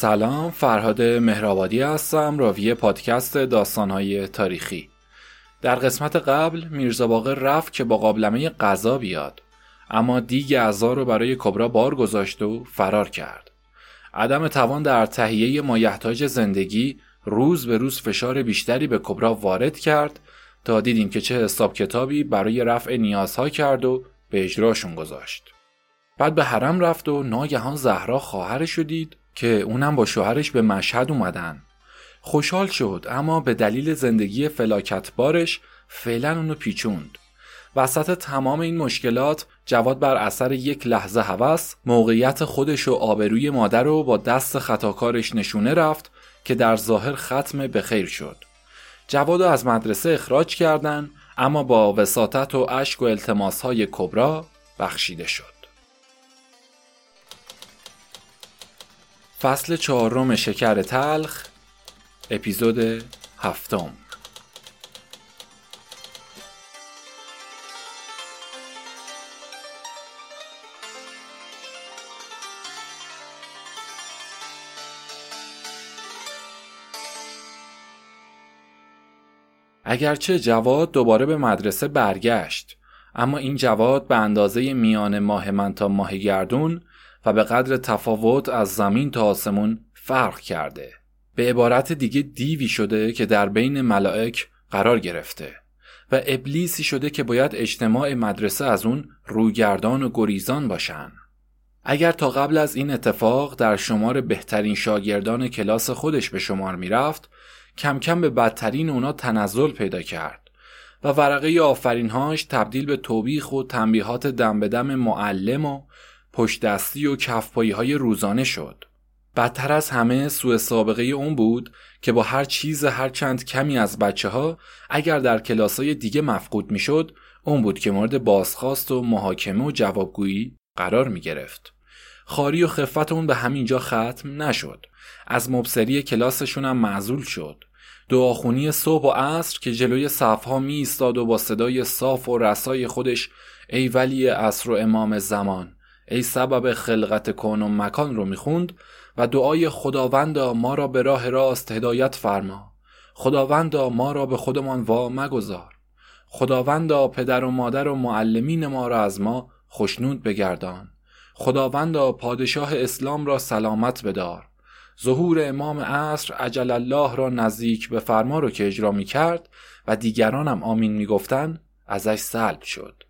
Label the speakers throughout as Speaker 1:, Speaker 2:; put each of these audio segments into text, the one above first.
Speaker 1: سلام فرهاد مهرآبادی هستم راوی پادکست داستانهای تاریخی. در قسمت قبل میرزا باقر رفت که با قابلمه غذا بیاد اما دیگ اعضا رو برای کبرا بار گذاشت و فرار کرد. عدم توان در تهیه مایحتاج زندگی روز به روز فشار بیشتری به کبرا وارد کرد تا دیدیم که چه حساب کتابی برای رفع نیازها کرد و به اجراشون گذاشت. بعد به حرم رفت و ناگهان زهرا خواهرش شدید که اونم با شوهرش به مشهد اومدن. خوشحال شد اما به دلیل زندگی فلاکتبارش فعلا اونو پیچوند. وسط تمام این مشکلات جواد بر اثر یک لحظه هوس موقعیت خودش و آبروی مادر رو با دست خطاکارش نشونه رفت که در ظاهر ختم به خیر شد. جواد از مدرسه اخراج کردن اما با وساطت و اشک و التماس های کبرا بخشیده شد. فصل چهارم شکر تلخ اپیزود هفتم. اگرچه جواد دوباره به مدرسه برگشت اما این جواد به اندازه میان ماه من تا ماه گردون به قدر تفاوت از زمین تا آسمون فرق کرده. به عبارت دیگه دیوی شده که در بین ملائک قرار گرفته و ابلیسی شده که باید اجتماع مدرسه از اون روگردان و گریزان باشن. اگر تا قبل از این اتفاق در شمار بهترین شاگردان کلاس خودش به شمار می‌رفت کم کم به بدترین اونا تنزل پیدا کرد و ورقه آفرینهاش تبدیل به توبیخ و تنبیهات دم به دم معلم و پشت دستی و کفپایی های روزانه شد. بدتر از همه سوء سابقه اون بود که با هر چیز هر چند کمی از بچه ها اگر در کلاسای دیگه مفقود می‌شد اون بود که مورد بازخواست و محاکمه و جوابگویی قرار می گرفت. خاری و خفت اون به همینجا ختم نشد. از مبصری کلاسشون هم معزول شد. دعاخونی صبح و عصر که جلوی صفها می ایستاد و با صدای صاف و رسای خودش ای ولی عصر و امام زمان ای سبب خلقت کون و مکان رو می‌خوند و دعای خداوندا ما را به راه راست هدایت فرما. خداوندا ما را به خودمان وا مگذار خداوندا پدر و مادر و معلمین ما را از ما خشنود بگردان. خداوندا پادشاه اسلام را سلامت بدار. ظهور امام عصر عجل الله را نزدیک به فرما رو که اجرا می کرد و دیگرانم آمین می گفتن ازش سلب شد.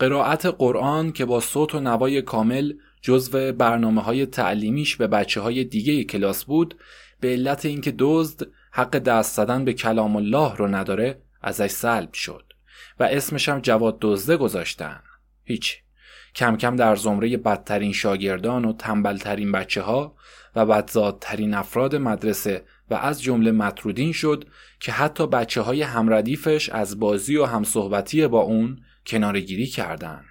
Speaker 1: قرائت قرآن که با صوت و نوای کامل جزو برنامه های تعلیمیش به بچه های دیگه کلاس بود به علت اینکه دزد حق دست زدن به کلام الله رو نداره ازش سلب شد و اسمش هم جواد دزده گذاشتن. هیچ. کم کم در زمره بدترین شاگردان و تنبلترین بچه ها و بدزادترین افراد مدرسه و از جمله مطرودین شد که حتی بچه های همردیفش از بازی و همصحبتی با اون کنارگیری کردن.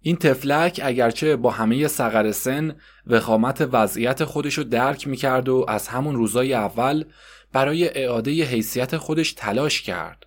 Speaker 1: این تفلک اگرچه با همه سقر سن وخامت وضعیت خودشو درک می‌کرد و از همون روزای اول برای اعاده حیثیت خودش تلاش کرد.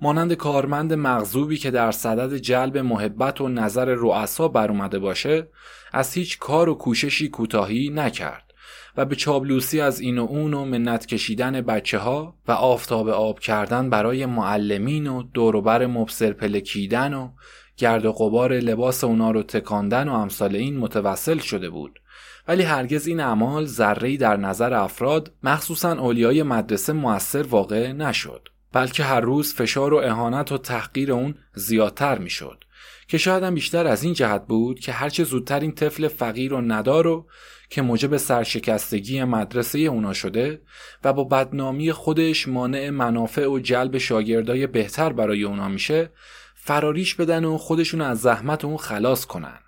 Speaker 1: مانند کارمند مغزوبی که در صدد جلب محبت و نظر رؤسا بر اومده باشه از هیچ کار و کوششی کوتاهی نکرد. و به چابلوسی از این و اون و منت کشیدن بچه ها و آفتاب آب کردن برای معلمین و دوروبر مبصر پلکیدن و گرد و قبار لباس اونا رو تکاندن و امثال این متوسل شده بود. ولی هرگز این اعمال ذره‌ای در نظر افراد مخصوصا اولیای مدرسه موثر واقع نشد بلکه هر روز فشار و اهانت و تحقیر اون زیادتر می‌شد. که شاید هم بیشتر از این جهت بود که هرچه زودتر این طفل فقیر و ندار و که موجب سرشکستگی مدرسه اونا شده و با بدنامی خودش مانع منافع و جلب شاگردای بهتر برای اونا میشه فراریش بدن و خودشون از زحمت اون خلاص کنن.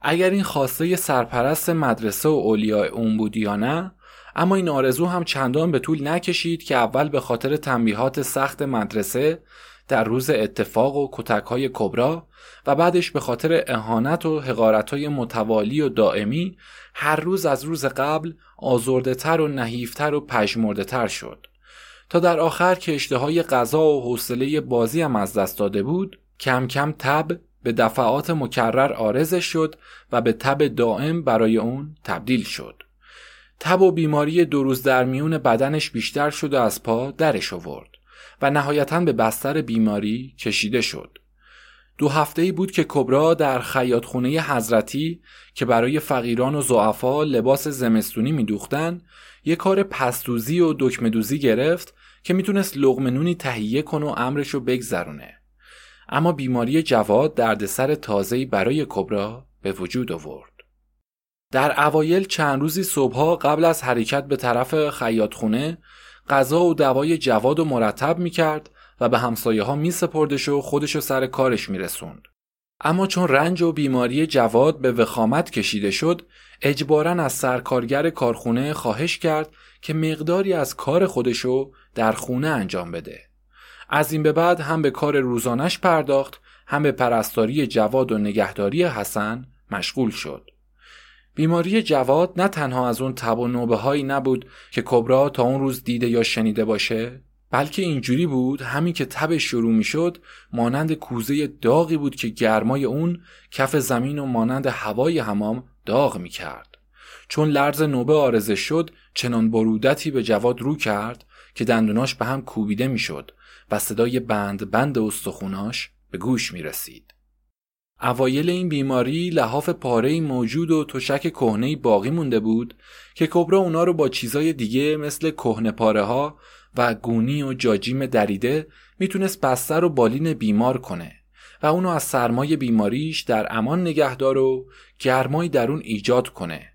Speaker 1: اگر این خواسته سرپرست مدرسه و اولیاء اون بود یا نه اما این آرزو هم چندان به طول نکشید که اول به خاطر تنبیهات سخت مدرسه در روز اتفاق و کتک های کبرا و بعدش به خاطر اهانت و حقارت های متوالی و دائمی هر روز از روز قبل آزرده تر و نحیفتر و پژمرده تر شد. تا در آخر که اشتهای غذا و حوصله بازی هم از دست داده بود کم کم تب به دفعات مکرر آرزش شد و به تب دائم برای اون تبدیل شد. تب و بیماری دو روز در میون بدنش بیشتر شد و از پا درش آورد. و نهایتا به بستر بیماری کشیده شد. دو هفته ای بود که کبرا در خیاطخونه حضرتی که برای فقیران و زعفا لباس زمستونی میدوختن یه کار پستوزی و دکمدوزی گرفت که می‌تونست لغمنونی تهیه کنه و امرشو بگذرونه. اما بیماری جواد دردسر تازه‌ای برای کبرا به وجود آورد. در اوایل چند روزی صبحها قبل از حرکت به طرف خیاطخونه غذا و دوای جواد و مرتب می‌کرد و به همسایه ها می سپردش و خودشو سر کارش می رسوند. اما چون رنج و بیماری جواد به وخامت کشیده شد اجبارا از سرکارگر کارخونه خواهش کرد که مقداری از کار خودشو در خونه انجام بده. از این به بعد هم به کار روزانش پرداخت هم به پرستاری جواد و نگهداری حسن مشغول شد. بیماری جواد نه تنها از اون تب و نوبه هایی نبود که کبرا تا اون روز دیده یا شنیده باشه بلکه اینجوری بود همین که تبش شروع می شد مانند کوزه داغی بود که گرمای اون کف زمین و مانند هوای همام داغ می کرد. چون لرز نوبه آرزه شد چنان برودتی به جواد رو کرد که دندوناش به هم کوبیده می شد و صدای بند بند استخوناش به گوش می رسید. اوایل این بیماری لحاف پاره موجود و تشک کهنه باقی مونده بود که کبرا اونا رو با چیزای دیگه مثل کهنه پاره ها و گونی و جاجیم دریده می‌تونست بستر و بالین بیمار کنه و اونو از سرمای بیماریش در امان نگهدار و گرمایی در اون ایجاد کنه.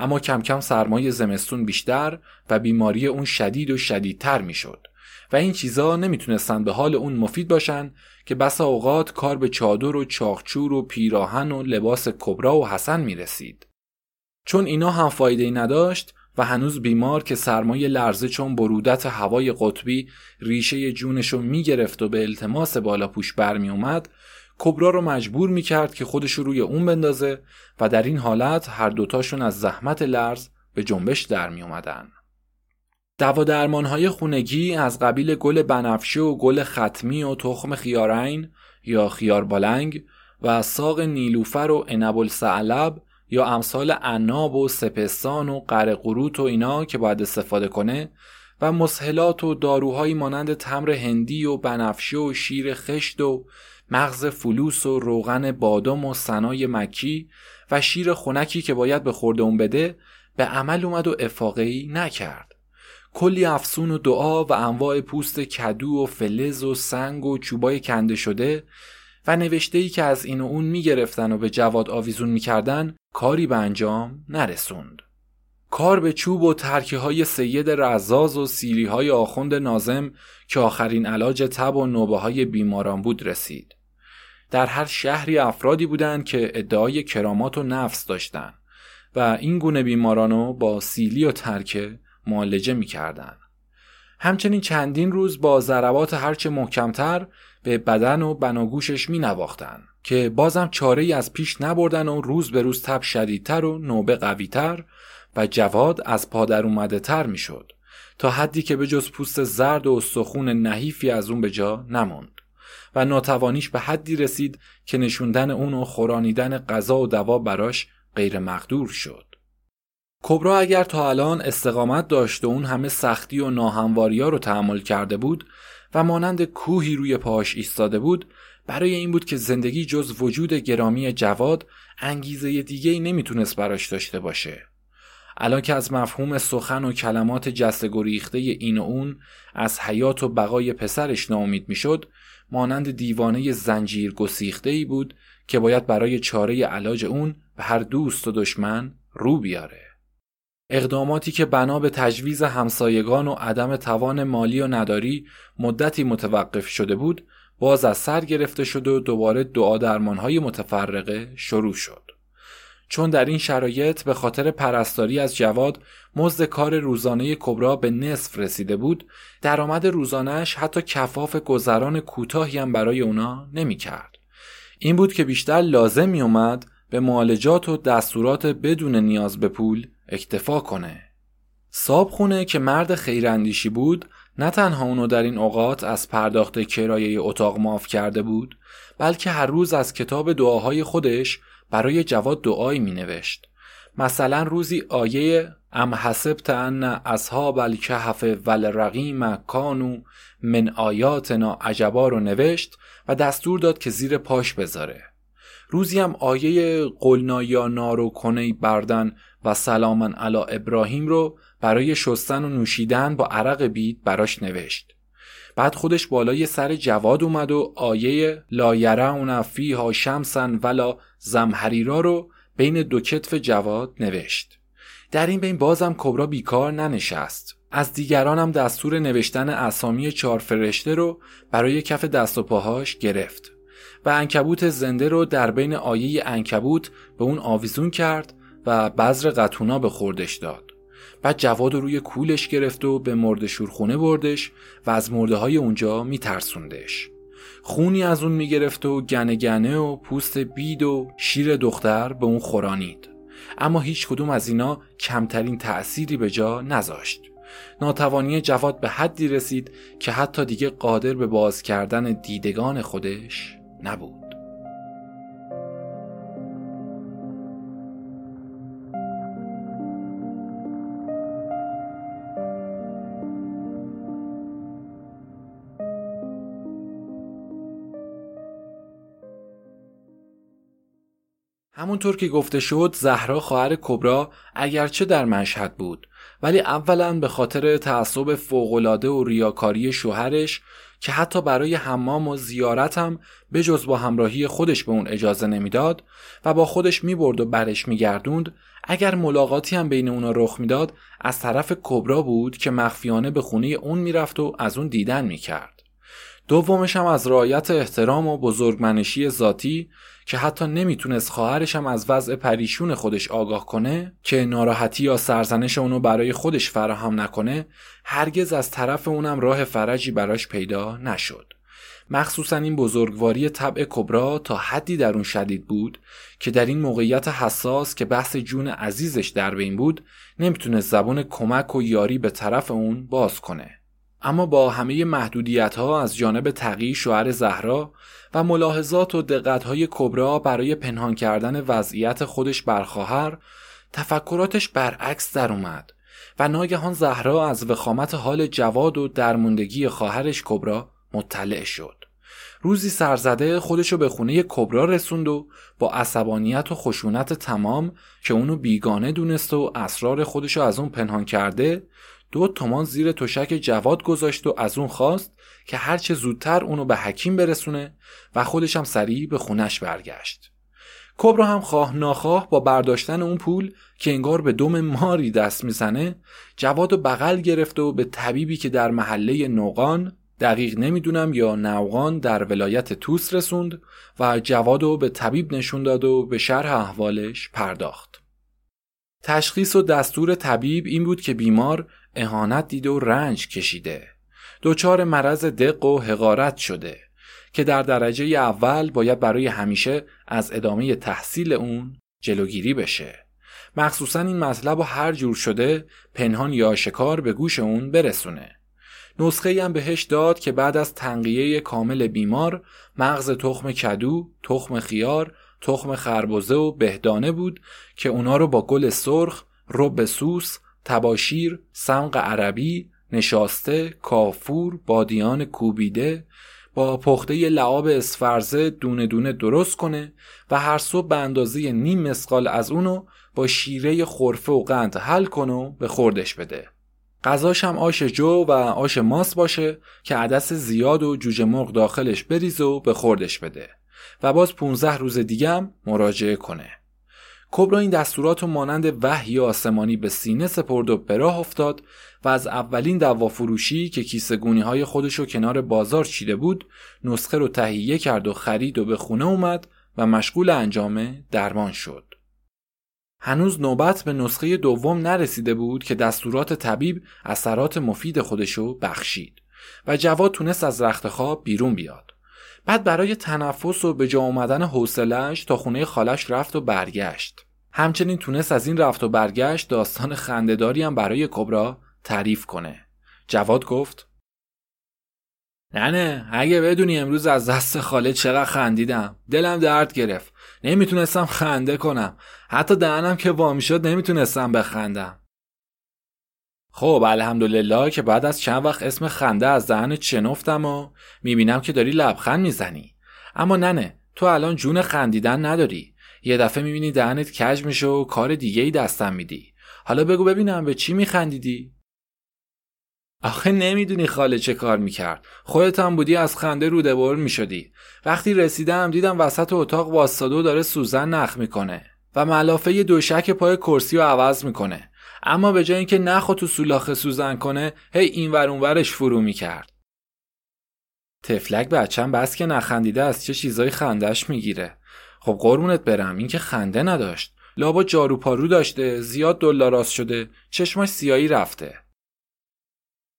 Speaker 1: اما کم کم سرمای زمستون بیشتر و بیماری اون شدید و شدیدتر می‌شد و این چیزا نمی‌تونستن به حال اون مفید باشن که بسا اوقات کار به چادر و چاخچور و پیراهن و لباس کبرا و حسن می‌رسید چون اینا هم فایده ای نداشت و هنوز بیمار که سرمایه لرزه چون برودت هوای قطبی ریشه جونشو می‌گرفت و به التماس بالا پوش برمی اومد کبرا رو مجبور می‌کرد که خودش روی اون بندازه و در این حالت هر دوتاشون از زحمت لرز به جنبش در می اومدن. دوا درمانهای خونگی از قبیل گل بنفشه و گل ختمی و تخم خیارین یا خیار بالنگ و ساق نیلوفر و انبل سعلب یا امثال عناب و سپستان و قروت و اینا که باید استفاده کنه و مسهلات و داروهایی مانند تمر هندی و بنفشه و شیر خشت و مغز فلوس و روغن بادام و سنای مکی و شیر خونکی که باید به خورده اون بده به عمل اومد و افاقی نکرد. کلی افسون و دعا و انواع پوست کدو و فلز و سنگ و چوبای کنده شده و نوشته ای که از این و اون می‌گرفتن و به جواد آویزون می‌کردن کاری به انجام نرسوند. کار به چوب و ترکه های سید رزاز و سیری های آخوند نازم که آخرین علاج تب و نوبه های بیماران بود رسید. در هر شهری افرادی بودند که ادعای کرامات و نفس داشتند و این گونه بیمارانو با سیلی و ترکه معالجه می‌کردند. همچنین چندین روز با ضربات هرچه محکمتر به بدن و بناگوشش می نواختن که بازم چاره ای از پیش نبردن و روز به روز تب شدیدتر و نوبه قویتر و جواد از پادر اومده تر می شد تا حدی که به جز پوست زرد و استخون نحیفی از اون به جا نموند و ناتوانیش به حدی رسید که نشوندن اون و خورانیدن غذا و دوا براش غیر مقدور شد. کبرا اگر تا الان استقامت داشت و اون همه سختی و ناهمواری رو تحمل کرده بود و مانند کوهی روی پاش ایستاده بود برای این بود که زندگی جز وجود گرامی جواد انگیزه دیگه ای نمی‌تونست براش داشته باشه. الان که از مفهوم سخن و کلمات جست گریخته این و اون از حیات و بقای پسرش ناامید می‌شد مانند دیوانه زنجیر گسیخته ای بود که باید برای چاره علاج اون به هر دوست و دشمن رو بیاره. اقداماتی که بنا به تجویز همسایگان و عدم توان مالی و نداری مدتی متوقف شده بود باز از سر گرفته شد و دوباره دعا درمانهای متفرقه شروع شد. چون در این شرایط به خاطر پرستاری از جواد مزد کار روزانه کبرا به نصف رسیده بود درآمد روزانهش حتی کفاف گذران کوتاهی هم برای اونا نمی کرد. این بود که بیشتر لازم می اومد به معالجات و دستورات بدون نیاز به پول اکتفا کنه. صابخونه که مرد خیراندیشی بود نه تنها اونو در این اوقات از پرداخت کرایه اتاق معاف کرده بود بلکه هر روز از کتاب دعاهای خودش برای جواد دعایی می نوشت مثلا روزی آیه ام حسبت ان اصحاب الکهف ولرقیم کانو من آیاتنا عجبا رو نوشت و دستور داد که زیر پاش بذاره. روزی هم آیه قلنا یا نارو کنی بردن و سلامن علی ابراهیم رو برای شستن و نوشیدن با عرق بید براش نوشت. بعد خودش بالای سر جواد اومد و آیه لا یرون فیها شمسن ولا زمهریرا رو بین دو کتف جواد نوشت. در این بین بازم کبرا بیکار ننشست. از دیگرانم دستور نوشتن اسامی چهار فرشته رو برای کف دست و پاهاش گرفت و انکبوت زنده رو در بین آیه انکبوت به اون آویزون کرد و بذر قطونا به خوردش داد. بعد جواد رو روی کولش گرفت و به مرد شورخونه بردش و از مرده های اونجا میترسوندش. خونی از اون می‌گرفت و گنه گنه و پوست بید و شیر دختر به اون خورانید. اما هیچ کدوم از اینا کمترین تأثیری به جا نذاشت. ناتوانی جواد به حدی رسید که حتی دیگه قادر به باز کردن دیدگان خودش نبود. همونطور که گفته شد زهرا خواهر کبرا اگرچه در مشهد بود ولی اولا به خاطر تعصب فوقالعاده و ریاکاری شوهرش که حتی برای حمام و زیارت هم به جز با همراهی خودش به اون اجازه نمی‌داد و با خودش می‌برد و برش میگردوند اگر ملاقاتی هم بین اونا رخ می‌داد از طرف کبرا بود که مخفیانه به خونه اون می‌رفت و از اون دیدن می‌کرد. دومش هم از رعایت احترام و بزرگمنشی ذاتی که حتی نمی‌تونست خواهرش هم از وضع پریشون خودش آگاه کنه که ناراحتی یا سرزنش اونو برای خودش فراهم نکنه هرگز از طرف اونم راه فرجی براش پیدا نشد. مخصوصا این بزرگواری طبع کبرا تا حدی در اون شدید بود که در این موقعیت حساس که بحث جون عزیزش در بین بود نمی‌تونست زبون کمک و یاری به طرف اون باز کنه. اما با همه محدودیت ها از جانب تقی شوهر زهرا و ملاحظات و دقت های کبرا برای پنهان کردن وضعیت خودش بر خواهر تفکراتش برعکس در اومد و ناگهان زهرا از وخامت حال جواد و درموندگی خواهرش کبرا مطلع شد. روزی سرزده خودشو به خونه کبرا رسوند و با عصبانیت و خشونت تمام که اونو بیگانه دونست و اسرار خودشو از اون پنهان کرده دو تومان زیر تشک جواد گذاشت و از اون خواست که هرچه زودتر اونو به حکیم برسونه و خودش هم سریع به خونش برگشت. کبرا هم خواه ناخواه با برداشتن اون پول که انگار به دم ماری دست می‌زنه جواد و بغل گرفت و به طبیبی که در محله نوقان دقیق نمی‌دونم یا نوقان در ولایت توس رسوند و جواد و به طبیب نشون داد و به شرح احوالش پرداخت. تشخیص و دستور طبیب این بود که بیمار اهانت دیده و رنج کشیده. دچار مرض دق و حقارت شده که در درجه اول باید برای همیشه از ادامه تحصیل اون جلوگیری بشه. مخصوصا این مطلب و هر جور شده پنهان یا شکار به گوش اون برسونه. نسخه هم بهش داد که بعد از تنقیه کامل بیمار مغز تخم کدو، تخم خیار، تخم خربزه و بهدانه بود که اونا رو با گل سرخ، رب سوس، تباشیر، سمق عربی، نشاسته، کافور، بادیان کوبیده با پخته لعاب اسفرزه دونه دونه درست کنه و هر صبح به اندازه نیم مسقال از اونو با شیره خرفه و قند حل کنه و به خوردش بده. غذاش هم آش جو و آش ماس باشه که عدس زیاد و جوجه مرغ داخلش بریزه و به خوردش بده و باز 15 روز دیگه هم مراجعه کنه. کبرا این دستورات و مانند وحی آسمانی به سینه سپرد و به افتاد و از اولین دوا فروشی که کیسه گونی های خودش کنار بازار چیده بود نسخه رو تهیه کرد و خرید و به خونه اومد و مشغول انجام درمان شد. هنوز نوبت به نسخه دوم نرسیده بود که دستورات طبیب اثرات مفید خودشو بخشید و جواد تونست از رخت خواب بیرون بیاد. بعد برای تنفس و به جا آمدن حوصلش تا خونه خالش رفت و برگشت. همچنین تونست از این رفت و برگشت داستان خندهداری هم برای کبرا تعریف کنه. جواد گفت نه نه اگه بدونی امروز از دست خاله چقدر خندیدم دلم درد گرفت نمی‌تونستم خنده کنم حتی دهنم که وامی شد نمی‌تونستم بخندم خب الحمدلله که بعد از چند وقت اسم خنده از دهن چنفتم و می‌بینم که داری لبخند می‌زنی. اما ننه تو الان جون خندیدن نداری. یه دفعه می‌بینی دهنت کج میشه و کار دیگه ای دستم میدی. حالا بگو ببینم به چی میخندیدی؟ آخه نمی‌دونی خاله چه کار می‌کرد. خودت هم بودی از خنده روده بر می‌شدی. وقتی رسیدم دیدم وسط اتاق واسطادو داره سوزن نخ می‌کنه و ملافه دوشک پای کرسی رو عوض می‌کنه. اما به جای اینکه نخ تو سولاخ سوزن کنه هی این ور اونورش فرو می‌کرد. تفلک بچم بس که نخندیده از چه چیزای خندش می‌گیره. خب قربونت برم این که خنده نداشت. لابا جارو پارو داشته زیاد دلاراست شده چشماش سیایی رفته.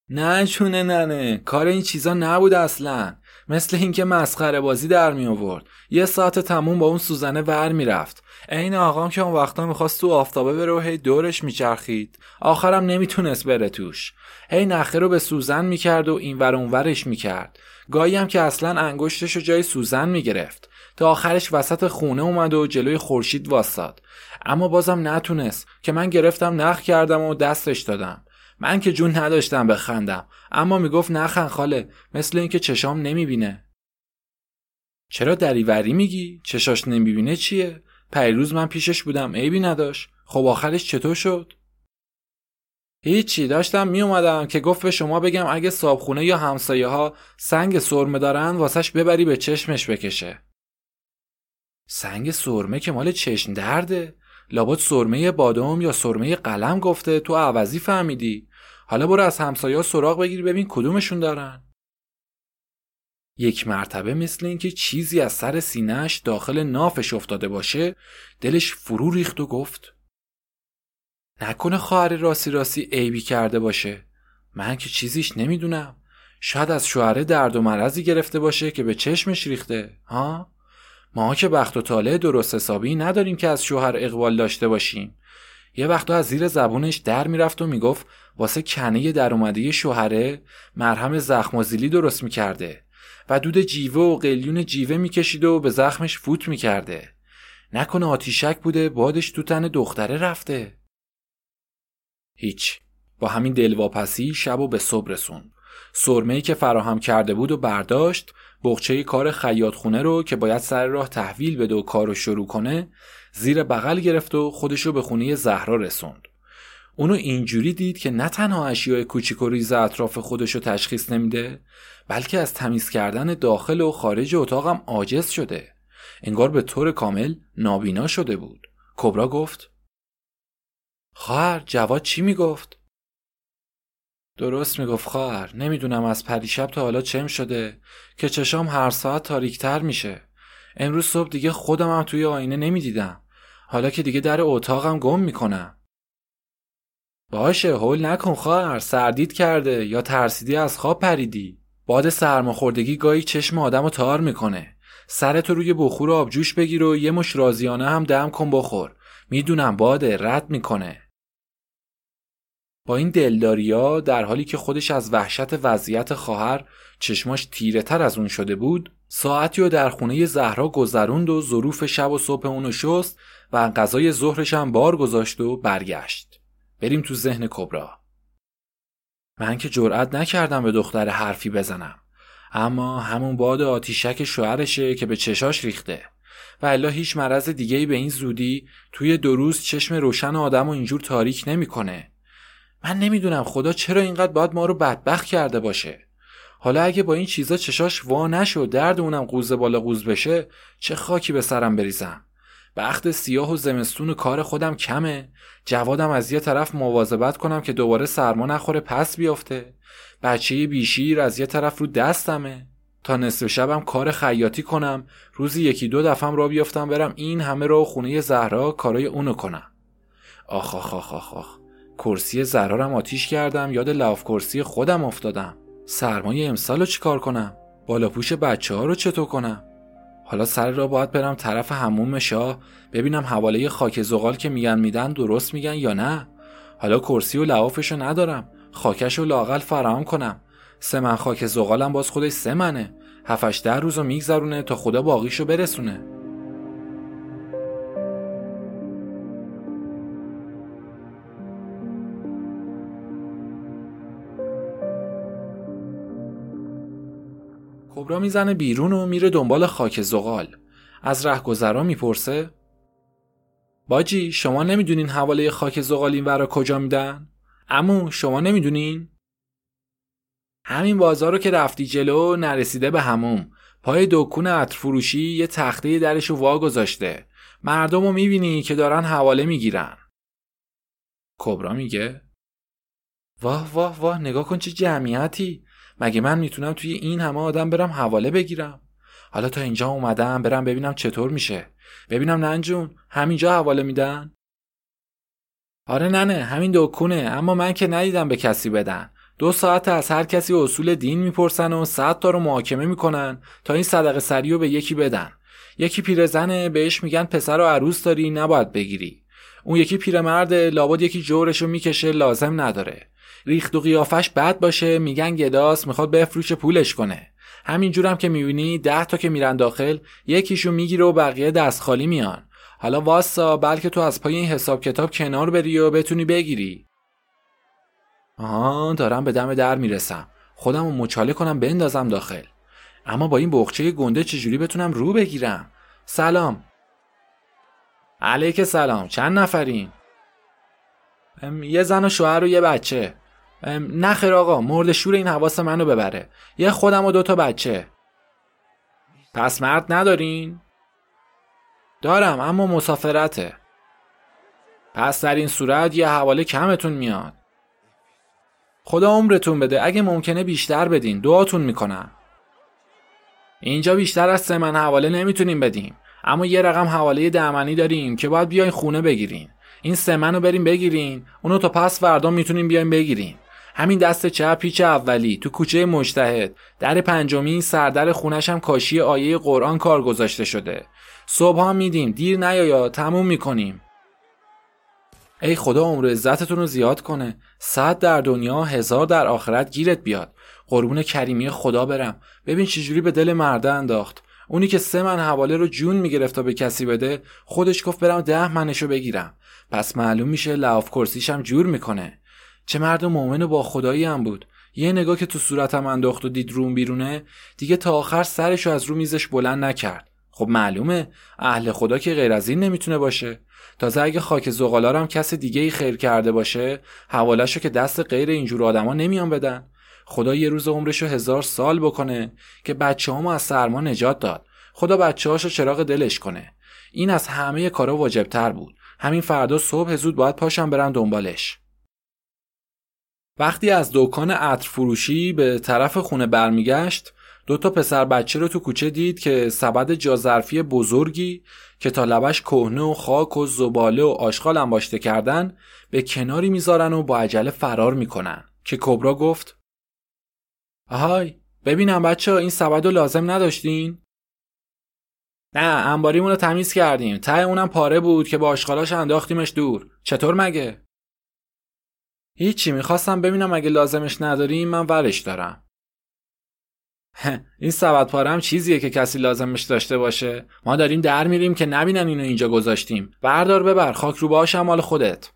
Speaker 1: نه چونه ننه کار این چیزا نبود اصلا. مثل اینکه مسخره بازی در می آورد. یه ساعت تموم با اون سوزنه ور می‌رفت عین آقام که اون وقتا می‌خواست تو آفتابه بره و هی دورش میچرخید آخرم نمی‌تونست بره توش. هی نخه رو به سوزن می‌کرد و این ور اونورش می‌کرد گاهی هم که اصلا انگشتش رو جای سوزن می‌گرفت تا آخرش وسط خونه اومد و جلوی خورشید واساد. اما بازم نتونست که من گرفتم نخ کردم و دستش دادم. من که جون نداشتم بخندم. اما می‌گفت نخن خاله مثل اینکه چشام نمی‌بینه. چرا دریوری میگی؟ چشاش نمی‌بینه چیه؟ پیروز من پیشش بودم عیبی نداشت. خب آخرش چطور شد؟ هیچی داشتم می اومدم که گفت به شما بگم اگه صابخونه یا همسایه ها سنگ سرمه دارن واسش ببری به چشمش بکشه. سنگ سرمه که مال چشم درده؟ لابد سرمه بادام یا سرمه قلم گفته تو عوضی فهمیدی. حالا برو از همسایه سراغ بگیر ببین کدومشون دارن. یک مرتبه مثل اینکه چیزی از سر سینهش داخل نافش افتاده باشه دلش فرو ریخت و گفت نکنه خواهر راستی راستی عیبی کرده باشه. من که چیزیش نمی‌دونم. شاید از شوهره درد و مرضی گرفته باشه که به چشمش ریخته ها؟ ما که بخت و طالع درست حسابی نداریم که از شوهر اقبال داشته باشیم. یه وقتا از زیر زبونش در می‌رفت و می‌گفت واسه کنه در اومده شوهره مرهم زخم درست می‌کرده و دود جیوه و قلیون جیوه می‌کشید و به زخمش فوت می‌کرده. نکنه آتیشک بوده بادش تو تن دختره رفته. هیچ. با همین دلواپسی شب و به صبح رسون سرمهی که فراهم کرده بود و برداشت بخچه کار خیاط خونه رو که باید سر راه تحویل بده و کار رو شروع کنه زیر بغل گرفت و خودش رو به خونه زهرا رسوند. اونو اینجوری دید که نه تنها اشیاء کوچیک و ریز اطراف خودش رو تشخیص نمیده بلکه از تمیز کردن داخل و خارج اتاقم عاجز شده. انگار به طور کامل نابینا شده بود. کبرا گفت خواهر جواد چی می‌گفت؟ درست می‌گفت خواهر. نمی‌دونم از پریشب تا حالا چم شده که چشام هر ساعت تاریکتر میشه. امروز صبح دیگه خودم هم توی آینه نمی‌دیدم. حالا که دیگه در اتاقم گم می‌کنم. باشه هول نکن خواهر. سردید کرده یا ترسیدی از خواب پریدی. باد سرماخوردگی گاهی چشم آدم رو تار می‌کنه. سرتو روی بخور آبجوش بگیر و یه مش رازیانه هم دم کن بخور. می‌دونم باده رد می‌کنه. با این دلداریا در حالی که خودش از وحشت وضعیت خواهر چشماش تیره تر از اون شده بود ساعتی رو در خونه زهرا گذروند و ظروف شب و صبح اونو شست و غذای ظهرش هم بار گذاشت و برگشت. بریم تو ذهن کبرا. من که جرأت نکردم به دختر حرفی بزنم. اما همون باد آتیشک شوهرشه که به چشاش ریخته. و الا هیچ مرض دیگه به این زودی توی دو روز چشم روشن آدم و اینجور تاریک نمی‌کنه. من نمی‌دونم خدا چرا اینقدر باید ما رو بدبخت کرده باشه. حالا اگه با این چیزا چشاش وا نشد درد اونم قوز بالا قوز بشه چه خاکی به سرم بریزم؟ بخت سیاه و زمستون و کار خودم کمه. جوادم از یه طرف مواظبت کنم که دوباره سرما نخوره پس بیافته. بچه بیشیر از یه طرف رو دستمه. تا نصف شبم کار خیاطی کنم. روزی یکی دو دفعم را بیافتم برم این همه رو خونه زهرا کارای اونو کنم. آخ آخ آخ آخ, آخ. کرسی زهرارم آتیش کردم یاد لاف کرسی خودم افتادم. سرمایه امسال رو چیکار کنم؟ بالا پوش بچه ها رو چطور کنم؟ حالا سر را باید برم طرف هموم شاه ببینم حواله خاک زغال که میگن میدن درست میگن یا نه. حالا کرسی و لعافش رو ندارم خاکش رو لاقل فراهم کنم. سه من خاک زغالم باز خودش سه منه. هفتش ده روز رو میگذرونه تا خدا باقیشو برسونه. کبرا می‌زنه بیرون و میره دنبال خاک زغال. از رهگذرا می‌پرسه باجی شما نمی‌دونین حواله خاک زغال این ورا کجا میدن؟ امو شما نمی‌دونین؟ همین بازار رو که رفتی جلو نرسیده به هموم پای دکون عطر فروشی یه تخته درشو وا گذاشته. مردم می‌بینی که دارن حواله می‌گیرن. کبرا میگه واه واه واه نگاه کن چه جمعیتی! مگه من می‌تونم توی این همه آدم برم حواله بگیرم؟ حالا تا اینجا اومدم برم ببینم چطور میشه. ببینم ننجون همینجا حواله میدن؟ آره ننه همین دکونه اما من که ندیدم به کسی بدن. دو ساعت از هر کسی اصول دین می‌پرسن و صد تا رو محاکمه می‌کنن تا این صدقه سری رو به یکی بدن. یکی پیرزنه بهش میگن پسر و عروس داری نباید بگیری. اون یکی پیرمرد لابد یکی جورش رو می‌کشه لازم نداره. ریخت و قیافش بد باشه میگن گداس می‌خواد بفروش پولش کنه. همینجورم هم که می‌بینی ده تا که میرن داخل یکیشو می‌گیره و بقیه دست خالی میان. حالا واسا بلکه تو از پای این حساب کتاب کنار بری و بتونی بگیری. آها دارم به دم در می‌رسم. خودم رو مچاله کنم بندازم داخل. اما با این بخچه گنده چجوری بتونم رو بگیرم؟ سلام. علیک سلام. چند نفرین؟ یه زن و شوهر و یه بچه. نخیر آقا مرد شور این حواس منو ببره. یه خودم و دوتا بچه. پس مرد ندارین؟ دارم اما مسافرته. پس در این صورت یه حواله کمتون میاد. خدا عمرتون بده اگه ممکنه بیشتر بدین. دعاتون می‌کنم. اینجا بیشتر از سه من حواله نمی‌تونیم بدیم. اما یه رقم حواله دمنی داریم که باید بیاین خونه بگیرین. این سه رو بریم بگیرین. اونو تا پس فردا می‌تونیم بیاین بگیرین. همین دست چپ پیچ اولی تو کوچه مجتهد. در پنجمی سردر خونش هم کاشی آیه قرآن کار گذاشته شده. صبح ها میدیم. دیر نیایا. تموم می‌کنیم. ای خدا عمر عزتتون رو زیاد کنه. صد در دنیا هزار در آخرت. گیرت بیاد. قربون کریمی خدا برم. ببین چجوری به دل مرده انداخت. اونی که سه من حواله رو جون می‌گرفت تا به کسی بده خودش گفت برم ده منشو بگیرم. پس معلوم میشه لعاف کرسیشم جور می‌کنه. چه مرد مؤمن و با خدایی هم بود. یه نگاه که تو صورتم انداخت و دید روم بیرونه دیگه تا آخر سرشو از رو میزش بلند نکرد. خب معلومه اهل خدا که غیر از این نمی‌تونه باشه. تازه اگه خاک زغالارم کس دیگه ای خیر کرده باشه حوالشو که دست غیر اینجور آدما نمیان بدن. خدا یه روز عمرشو هزار سال بکنه که بچه همو از سرما نجات داد. خدا بچه هاشو چراغ دلش کنه. این از همه کارا واجبتر بود. همین فردا صبح زود باید پاشم برم دنبالش. وقتی از دکان عطر فروشی به طرف خونه برمیگشت دو تا پسر بچه رو تو کوچه دید که سبد جازرفی بزرگی که تا لبش کهنه و خاک و زباله و آشغال انباشته کردن به کناری می‌ذارن و با عجله فرار می‌کنن که کبرا گفت آهای ببینم بچه این سبد رو لازم نداشتین؟ نه انباریمون رو تمیز کردیم ته اونم پاره بود که با آشغالاش انداختیمش دور چطور مگه؟ هیچی می‌خواستم ببینم اگه لازمش نداریم من ورش دارم. این سبد پارم چیزیه که کسی لازمش داشته باشه. ما داریم در میریم که نبینن اینو اینجا گذاشتیم. بردار ببر خاک رو باش مال خودت.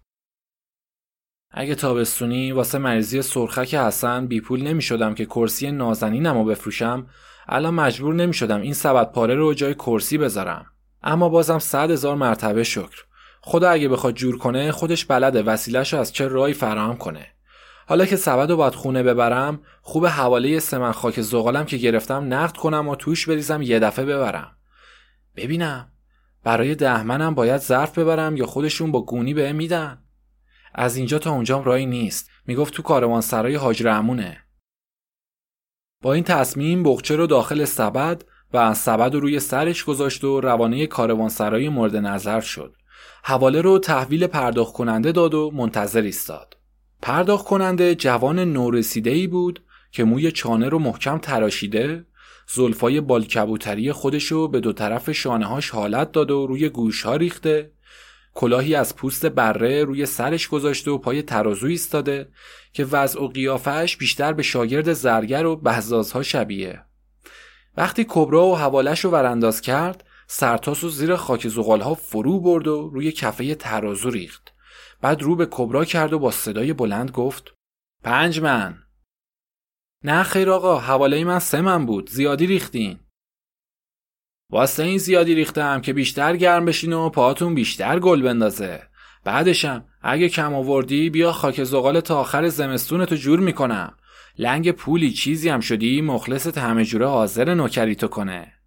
Speaker 1: اگه تابستونی واسه مریضی سرخک حسن بی پول نمی که کرسی نازنینم رو بفروشم. الان مجبور نمی شدم این سبد پاره رو جای کرسی بذارم. اما بازم صد هزار مرتبه شکر. خدا اگه بخواد جور کنه خودش بلده وسیلش رو از چه رای فراهم کنه. حالا که سبد رو باید خونه ببرم خوب حواله سمن خاک زغالم که گرفتم نقد کنم و توش بریزم یه دفعه ببرم. ببینم برای دهمنم باید ظرف ببرم یا خودشون با گونی به میدن؟ از اینجا تا اونجام رایی نیست. می‌گفت تو کاروان سرای حاج رحمونه. با این تصمیم بخچه رو داخل سبد و سبد رو روی سرش گذاشت و روانه کاروانسرای مورد نظر شد. حواله رو تحویل پرداخت کننده داد و منتظر ایستاد. پرداخت کننده جوان نورسیده ای بود که موی چانه رو محکم تراشیده زلفای بالکبوتری خودشو به دو طرف شانههاش حالت داد و روی گوشها ریخته کلاهی از پوست بره روی سرش گذاشته و پای ترازو ایستاده که وضع و قیافش بیشتر به شاگرد زرگر و بهزازها شبیه. وقتی کبرا و حوالش رو ورانداز کرد سرتاس و زیر خاک زغالها فرو برد و روی کفه ترازو ریخت. بعد رو به کبرا کرد و با صدای بلند گفت پنج من. نه خیر آقا حواله من سه من بود زیادی ریختین. واسه این زیادی ریختم که بیشتر گرم بشین و پاهاتون بیشتر گل بندازه. بعدشم اگه کم آوردی بیا خاک زغال تا آخر زمستونتو جور می‌کنم. لنگ پولی چیزی هم شدی مخلصت همه جوره حاضر نوکری تو کنه.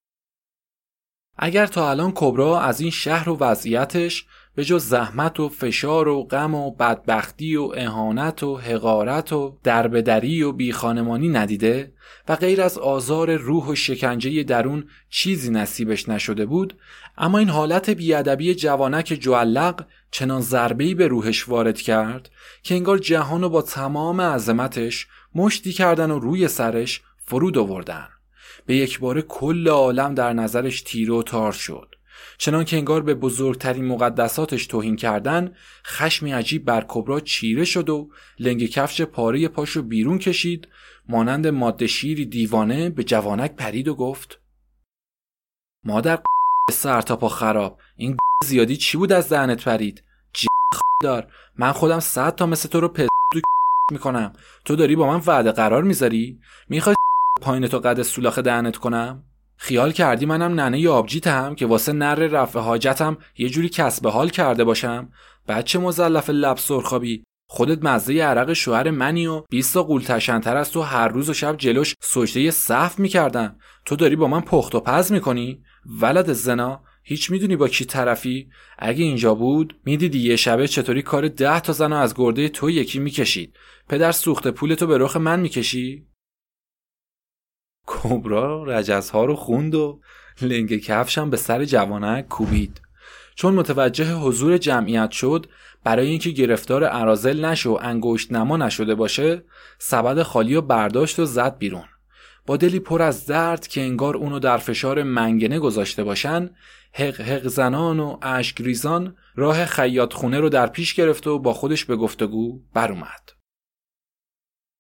Speaker 1: اگر تا الان کبرا از این شهر و وضعیتش به جز زحمت و فشار و غم و بدبختی و اهانت و حقارت و دربدری و بیخانمانی ندیده و غیر از آزار روح و شکنجه درون چیزی نصیبش نشده بود اما این حالت بیادبی جوانک جوالق چنان ضربه‌ای به روحش وارد کرد که انگار جهان با تمام عظمتش مشتی کردن و روی سرش فرود آوردن. به یک بار کل عالم در نظرش تیره و تار شد. چنان که انگار به بزرگترین مقدساتش توهین کردن خشمی عجیب بر کبرا چیره شد و لنگ کفش پاره پاشو بیرون کشید. مانند ماده شیری دیوانه به جوانک پرید و گفت مادر سر تا پا خراب. این زیادی چی بود از دهنت پرید؟ دار من خودم صد تا مثل تو رو پس می‌کنم. تو داری با من وعده قرار می‌ذاری؟ می‌خوای پایین تو قد سولاخ دهنت کنم؟ خیال کردی منم ننه آبجیتم که واسه نر رفع حاجتم یه جوری کسب حال کرده باشم؟ بچه مزلف لب سرخابی؟ خودت مزه عرق شوهر منی و 20 تا قول تشنتر از تو هر روز و شب جلوش سجده صف می‌کردن. تو داری با من پخت و پز می‌کنی؟ ولد زنا هیچ می‌دونی با کی طرفی؟ اگه اینجا بود می‌دیدی یه شبه چطوری کار ده تا زن از گرده تو یکی می‌کشید. پدر سوخت پول تو به رخ من می‌کشی؟ کبرا رجزها رو خوند و لنگ کفشم به سر جوانک کوبید چون متوجه حضور جمعیت شد برای اینکه گرفتار عرازل نشه و انگشت نما نشده باشه سبد خالی و برداشت و زد بیرون با دلی پر از درد که انگار اونو در فشار منگنه گذاشته باشن حق حق زنان و اشک ریزان راه خیاط خونه رو در پیش گرفت و با خودش به گفتگو بر اومد.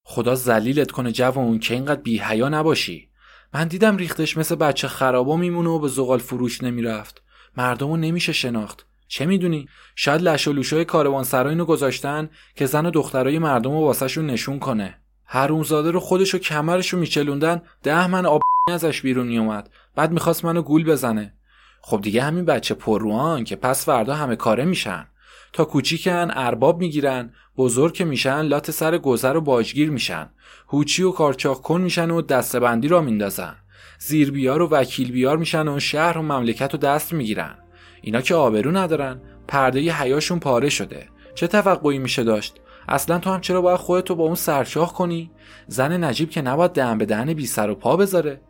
Speaker 1: خدا زلیلت کنه جوان که اینقدر بی حیا نباشی. من دیدم ریختش مثل بچه خرابا میمونه و به زغال فروش نمی‌رفت. مردمو نمیشه شناخت. چه می‌دونی؟ شاید لش و لوشای کاروانسرا گذاشتن که زن و دخترای مردم رو واسهشون نشون کنه. حرومزاده رو خودشو کمرشو میچلوندن ده من آب ازش بیرون میومد بعد می‌خواست منو گول بزنه. خب دیگه همین بچه پرروان که پس فردا همه کاره میشن. تا کوچیکن ارباب می‌گیرن بزرگ که میشن لات سر گذر و باجگیر میشن. هوچی و کارچاق کن میشن و دستبندی را میندازن. زیر بیار و وکیل بیار میشن و شهر و مملکت رو دست می‌گیرن. اینا که آبرو ندارن پرده حیاشون پاره شده. چه توقعی میشه داشت؟ اصلا تو هم چرا باید خودتو با اون سرشاخ کنی؟ زن نجیب که نباید دهن به دهن بی سر و پا بذاره.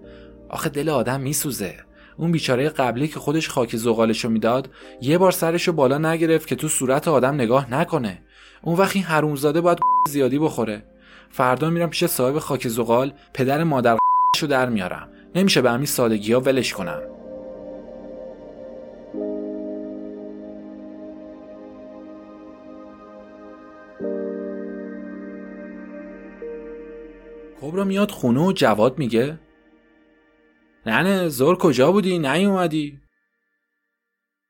Speaker 1: آخه دل آدم میسوزه. اون بیچاره قبلی که خودش خاک زغالشو می‌داد یه بار سرشو بالا نگرفت که تو صورت آدم نگاه نکنه. اون وقت این باید زیادی بخوره. فردا میرم پیش صاحب خاک زغال پدر مادر شو در میارم. نمیشه به همین سادگی ها ولش کنم. کبرا میاد خونه و جواد میگه نه نه زور کجا بودی؟ نیومدی.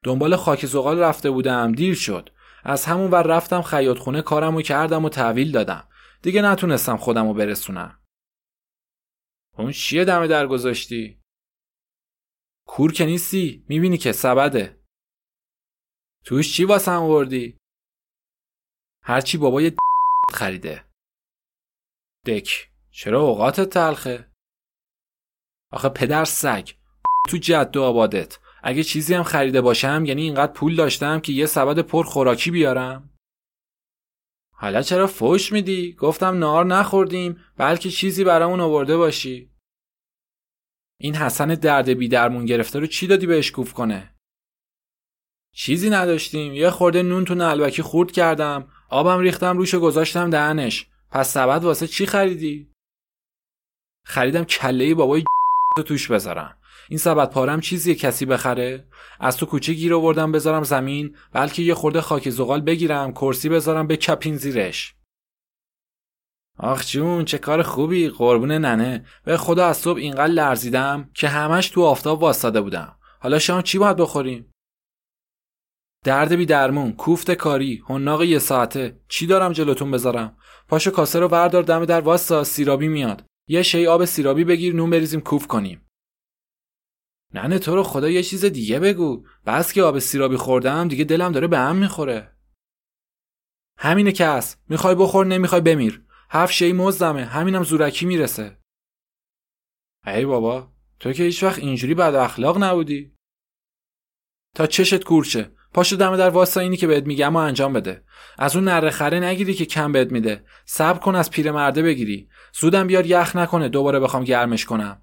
Speaker 1: دنبال خاک زغال رفته بودم دیر شد. از همون ور رفتم خیاط خونه کارمو کردم و تحویل دادم. دیگه نتونستم خودمو برسونم. اون چیه دم در گذاشتی کور که نیستی می‌بینی که سبده. توش چی واسم آوردی؟ هرچی بابای خریده. دک. چرا اوقات تلخه؟ آخه پدر سگ. تو جد و آبادت. اگه چیزی هم خریده باشم یعنی اینقدر پول داشتم که یه سبد پر خوراکی بیارم. حالا چرا فوش میدی؟ گفتم نار نخوردیم بلکه چیزی برامون آورده باشی. این حسن درد بی درمون گرفته رو چی دادی بهش کوف کنه؟ چیزی نداشتیم. یه خورده نون تو نلبکی خورد کردم. آبم ریختم روش و گذاشتم دهنش. پس سبد واسه چی خریدی؟ خریدم کله بابای تو توش بذارم. این سبد پارم چیزی کسی بخره؟ از تو کوچه گیر آوردم بذارم زمین بلکه یه خورده خاک زغال بگیرم کرسی بذارم به کپین زیرش. آخ جون چه کار خوبی قربون ننه. به خدا از صبح اینقدر لرزیدم که همش تو آفتاب واسطه بودم. حالا شام چی باید بخوریم؟ درد بی درمون کوفت کاری حناق یه ساعته. چی دارم جلوتون بذارم؟ پاشو کاسه رو وردار دم در واسا سیرابی میاد. یه شی آب سیرابی بگیر نون بریزیم کوف کنیم. ننه تو رو خدا یه چیز دیگه بگو. بس که آب سیرابی خوردم دیگه دلم داره به هم می‌خوره. همینه هست. می‌خوای بخور نمی‌خوای بمیر. هفت شی مزدمه. همینم زورکی می‌رسه. ای بابا تو که هیچ وقت اینجوری بد اخلاق نبودی. تا چشت کورچه. پاشو دم در واسه اینی که بهت میگم و انجام بده. از اون نره خره نگیری که کم بهت میده. صبر کن از پیرمرده بگیری. زودم بیار یخ نکنه دوباره بخوام گرمش کنم.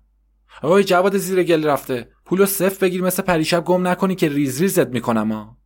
Speaker 1: اوی جواد زیر گل رفته. پولو صف بگیر مثل پریشب گم نکنی که ریز ریزت می‌کنم ها.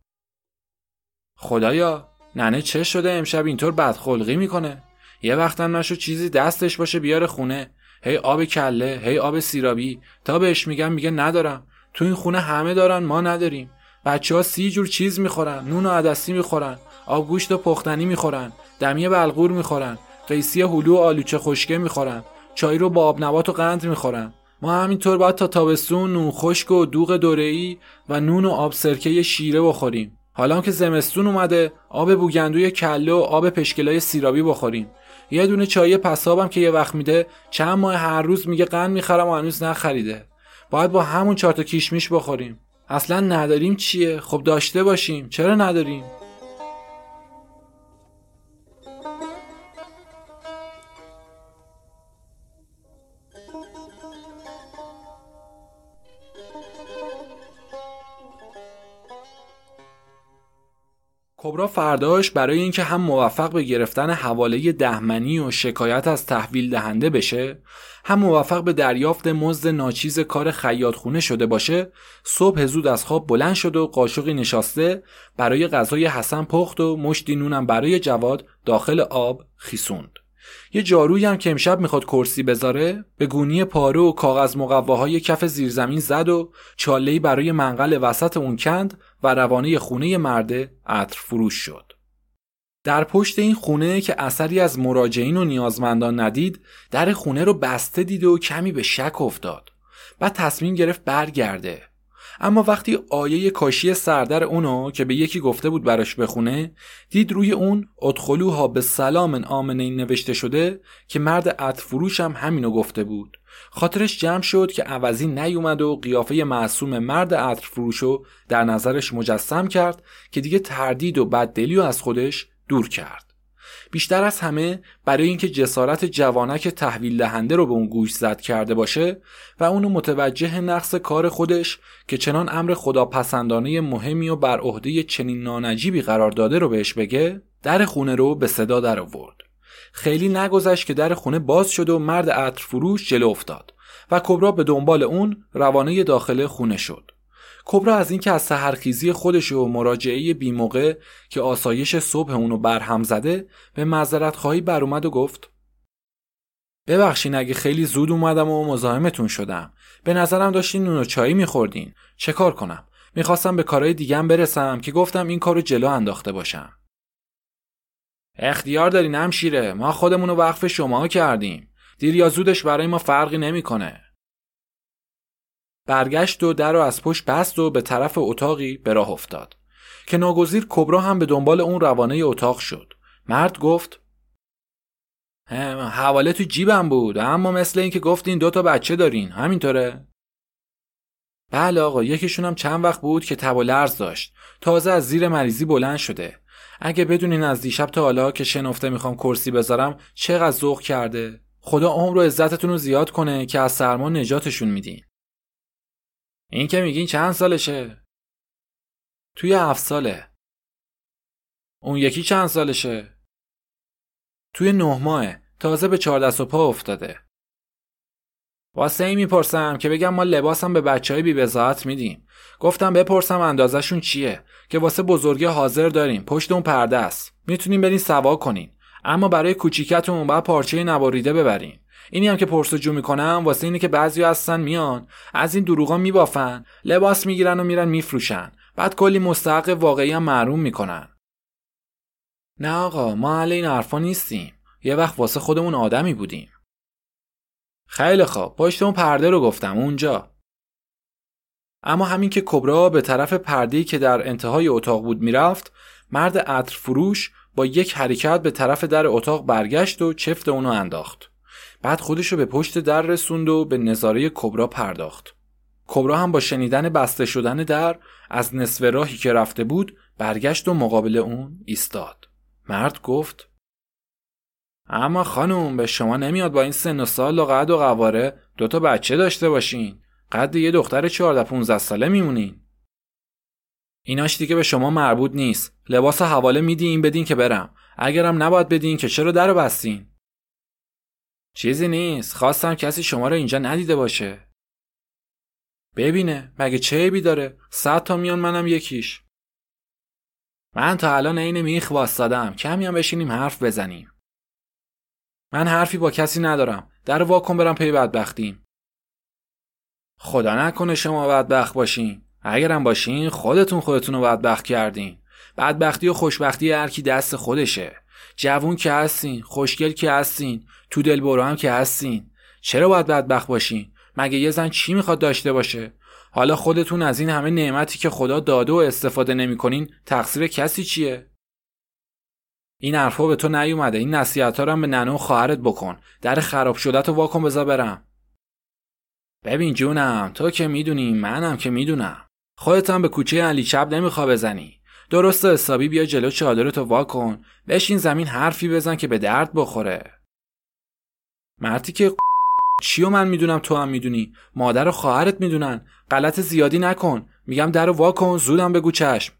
Speaker 1: خدایا ننه چه شده؟ امشب اینطور بدخلقی می‌کنه. یه وقتم نشو چیزی دستش باشه بیاره خونه. هی آب کله هی آب سیرابی. تا بهش میگم میگه ندارم. تو این خونه همه دارن ما نداریم. بچه ها سی جور چیز می‌خورن. نون و عدسی می‌خورن. آب گوشت و پختنی می‌خورن. دمی بلغور می‌خورن. قیسی هلو و آلوچه خشکه می‌خورن. چای رو با آب نبات و قند می‌خورن. ما همینطور باید تا تابستون نون خشک و دوغ دوره‌ای و نون و آب سرکه شیره بخوریم. حالا که زمستون اومده آب بوگندوی کله و آب پشکلای سیرابی بخوریم. یه دونه چای پسابم که یه وقت میده چند ماه هر روز میگه قند می‌خرم و هنوز نخریده. باید با همون چهار تا کیشمیش بخوریم. اصلا نداریم چیه؟ خب داشته باشیم. چرا نداریم؟ کبرا فرداش برای اینکه هم موفق به گرفتن حواله دهمنی و شکایت از تحویل دهنده بشه هم موفق به دریافت مزد ناچیز کار خیاط خونه شده باشه صبح زود از خواب بلند شد و قاشقی نشاسته برای غذای حسن پخت و مشتی نونم برای جواد داخل آب خیسوند. یه جارویی هم که امشب می‌خواد کرسی بذاره به گونی پاره و کاغذ مقواهای کف زیرزمین زد و چالهی برای منقل وسط اون کند و روانه خونه مرده عطر فروش شد. در پشت این خونه که اثری از مراجعین و نیازمندان ندید در خونه رو بسته دید و کمی به شک افتاد. بعد تصمیم گرفت برگرده اما وقتی آیه کاشی سردر اونو که به یکی گفته بود براش بخونه دید روی اون ادخلوها به سلام آمنه نوشته شده که مرد عطفروش هم همینو گفته بود. خاطرش جمع شد که عوضی نیومد و قیافه معصوم مرد عطرفروشو در نظرش مجسم کرد که دیگه تردید و بددلی از خودش دور کرد. بیشتر از همه برای اینکه جسارت جوانک تحویل دهنده رو به اون گوش زد کرده باشه و اونو متوجه نقص کار خودش که چنان امر خداپسندانه مهمی و بر عهده چنین نانجیبی قرار داده رو بهش بگه در خونه رو به صدا در آورد. خیلی نگذشت که در خونه باز شد و مرد عطر فروش جلو افتاد و کبرا به دنبال اون روانه داخل خونه شد. کبرا از اینکه از سهرخیزی خودش و مراجعه بیموقع که آسایش صبح اونو برهم زده به معذرت خواهی بر اومد و گفت ببخشین اگه خیلی زود اومدم و مزاحمتون شدم. به نظرم داشتین نون و چایی میخوردین. چه کار کنم؟ می‌خواستم به کارهای دیگم برسم که گفتم این کارو جلو انداخته باشم. اختیار داری نمشیره ما خودمون رو وقف شما کردیم. دیر یا زودش برای ما فرقی نمی‌کنه. برگشت و در رو از پشت بست و به طرف اتاقی به راه افتاد. که ناگزیر کبرا هم به دنبال اون روانه اتاق شد. مرد گفت حواله تو جیبم بود اما مثل اینکه گفتین دو تا بچه دارین همینطوره؟ بله آقا یکیشون هم چند وقت بود که تب و لرز داشت. تازه از زیر مریضی بلند شده. اگه بدونین از دیشب تا حالا که شنفته می‌خوام کرسی بذارم چقدر ذوق کرده. خدا عمر و عزتتون رو زیاد کنه که از سرما نجاتشون میدین. این که میگین چند سالشه؟ توی هفت ساله. اون یکی چند سالشه؟ توی نه ماه تازه به چهار دست و پا افتاده. واسه این می‌پرسم که بگم ما لباسم به بچه های بی میدیم. گفتم بپرسم اندازشون چیه؟ که واسه بزرگی حاضر داریم. پشت اون پرده است. می‌تونیم برین سوا کنین. اما برای کوچیکتون باید پارچه نواریده ببرین. اینی هم که پرسجو می‌کنم واسه اینه که بعضی هستن میان. از این دروغا میبافن. لباس می‌گیرن و میرن میفروشن. بعد کلی مستحق واقعی هم معروم می‌کنن. نه آقا ما اهل این حرفا نیستیم. یه وقت واسه خودمون آدمی بودیم. خیلی خوب. پشت اون پرده رو گفتم اونجا. اما همین که کبرا به طرف پرده‌ای که در انتهای اتاق بود می‌رفت مرد عطر فروش با یک حرکت به طرف در اتاق برگشت و چفت اونو انداخت. بعد خودشو به پشت در رسوند و به نظاره کبرا پرداخت. کبرا هم با شنیدن بسته شدن در از نصف راهی که رفته بود برگشت و مقابل اون ایستاد. مرد گفت اما خانم به شما نمیاد با این سن و سال و قد و قواره دوتا بچه داشته باشین. قد یه دختر 14 15 ساله میمونین. ایناش دیگه به شما مربوط نیست. لباس حواله این بدین که برم. اگرم نباید بدین که چرا در بستین؟ چیزی نیست. خواستم کسی شما رو اینجا ندیده باشه. ببینه. مگه چه عیبی داره؟ صد تا میان منم یکیش. من تا الان عین میخ واسدادم کمی هم بشینیم حرف بزنیم. من حرفی با کسی ندارم. در واکن برم پی بدبختیم. خدا نکنه شما بدبخت باشین. اگرم باشین خودتون خودتون رو بدبخت کردین. بدبختی و خوشبختی هر کی دست خودشه. جوون که هستین خوشگل که هستین. تو دل برو هم که هستین. چرا باید بدبخت باشین؟ مگه یه زن چی می‌خواد داشته باشه؟ حالا خودتون از این همه نعمتی که خدا داده و استفاده نمی‌کنین تقصیر کسی چیه؟ این حرفا به تو نیومده. این نصیحت رو به ننه و خواهرت بکن. در خراب شده تو واکن بذار برم. ببین جونم تو که می‌دونی منم که می‌دونم. خودت هم به کوچه علی چپ نمیخوا بزنی. درست حسابی بیا جلو چادرتو وا کن. بشین زمین حرفی بزن که به درد بخوره. مردی که چیو من می‌دونم تو هم می‌دونی؟ مادر و خواهرت می‌دونن. غلط زیادی نکن. میگم در وا کن زودم بگو چشم.